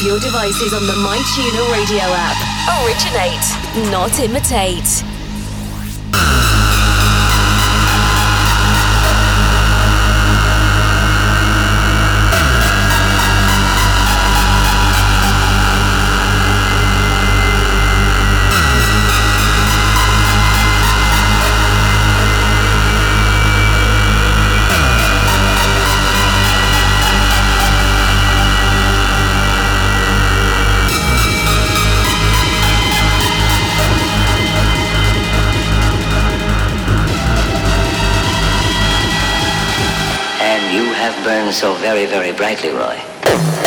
of your devices on the MyTuner radio app. Originate, not imitate. So very, very brightly, Roy.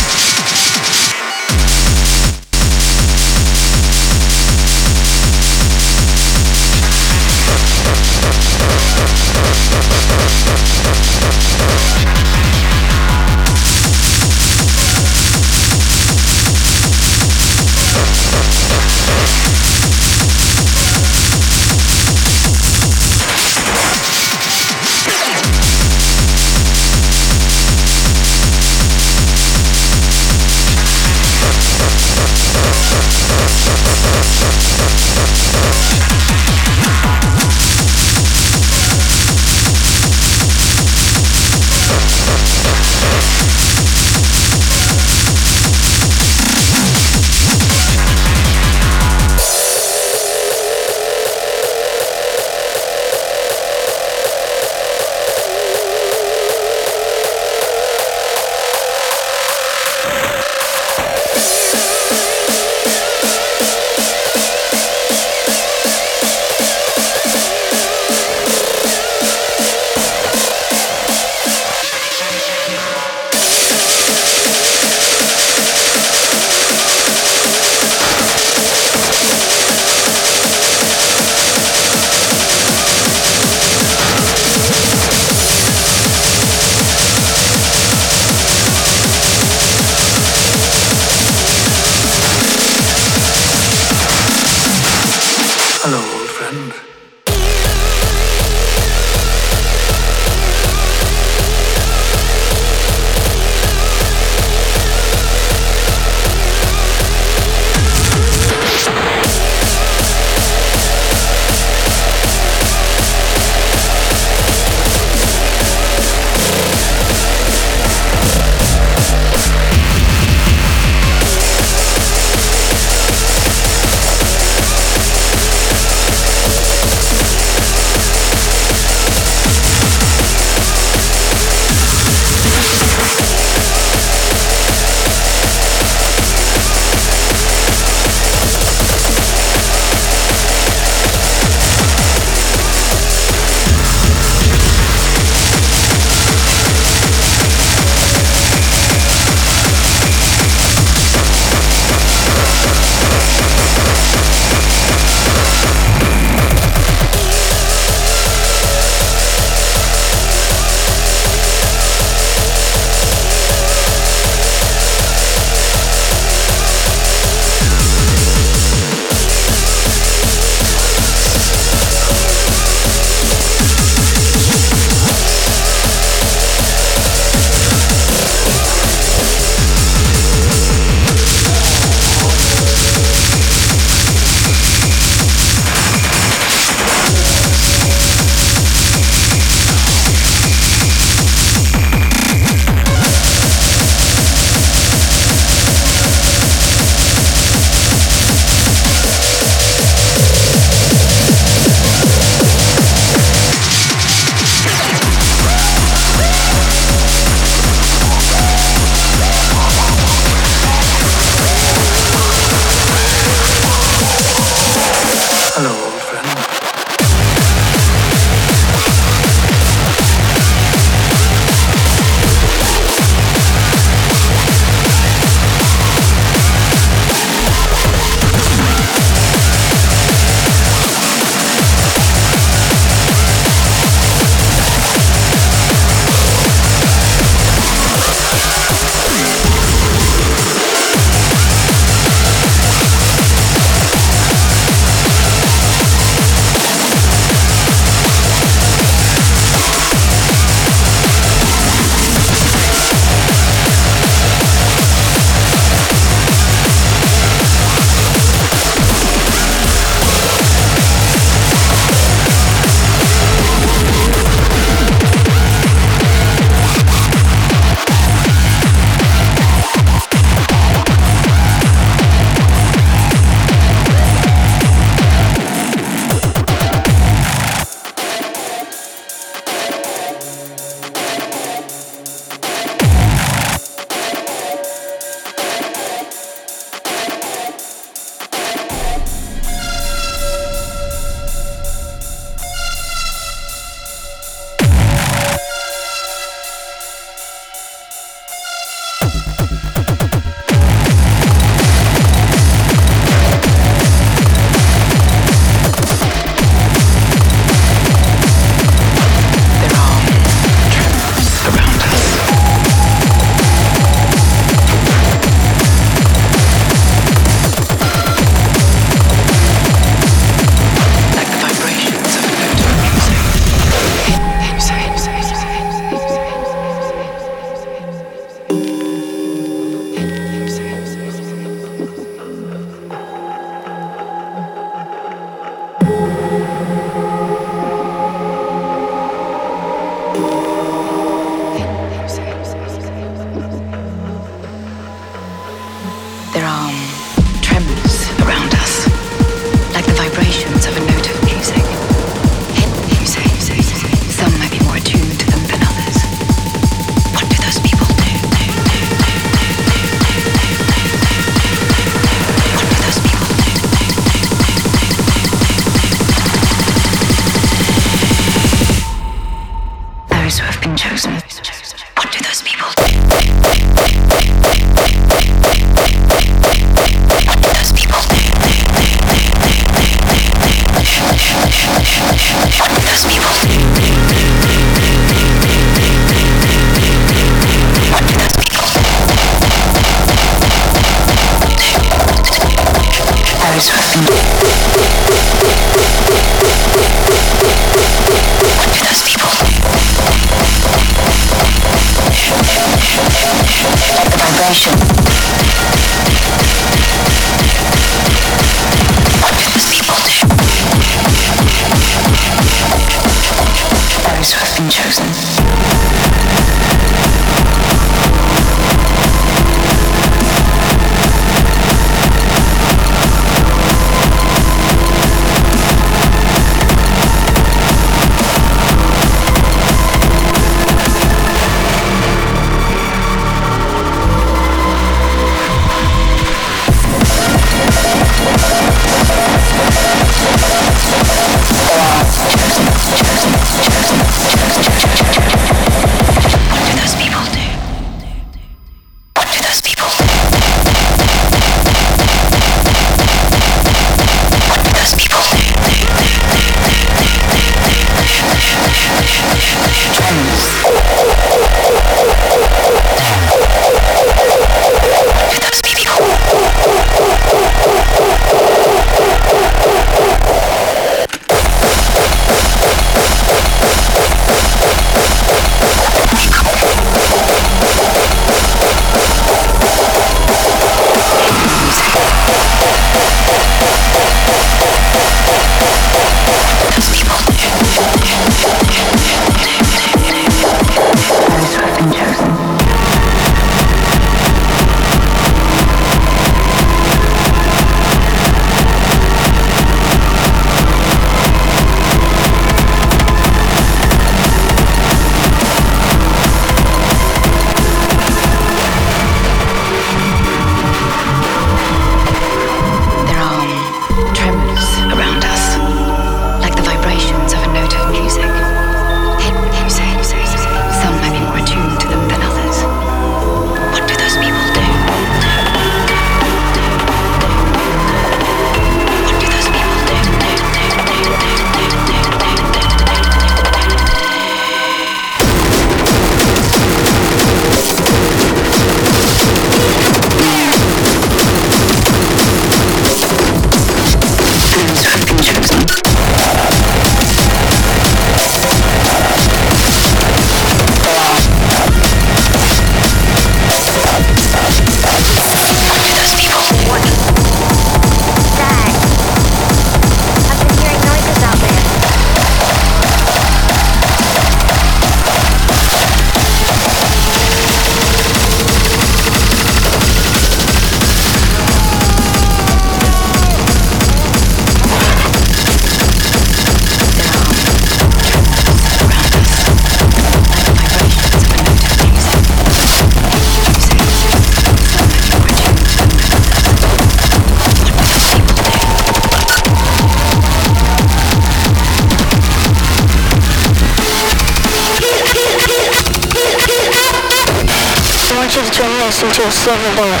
Silver bullet.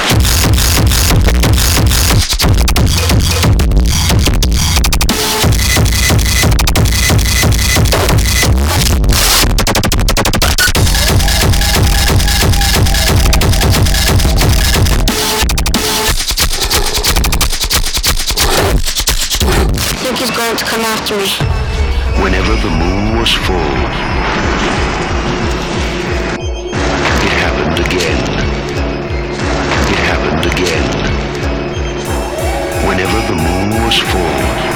Think he's going to come after me. Whenever the moon was full, was full,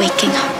waking up.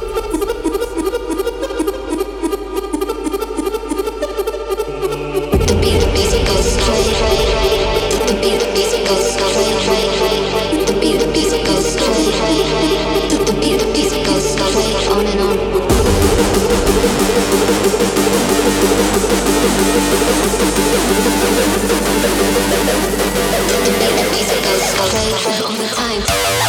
To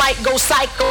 might go psycho.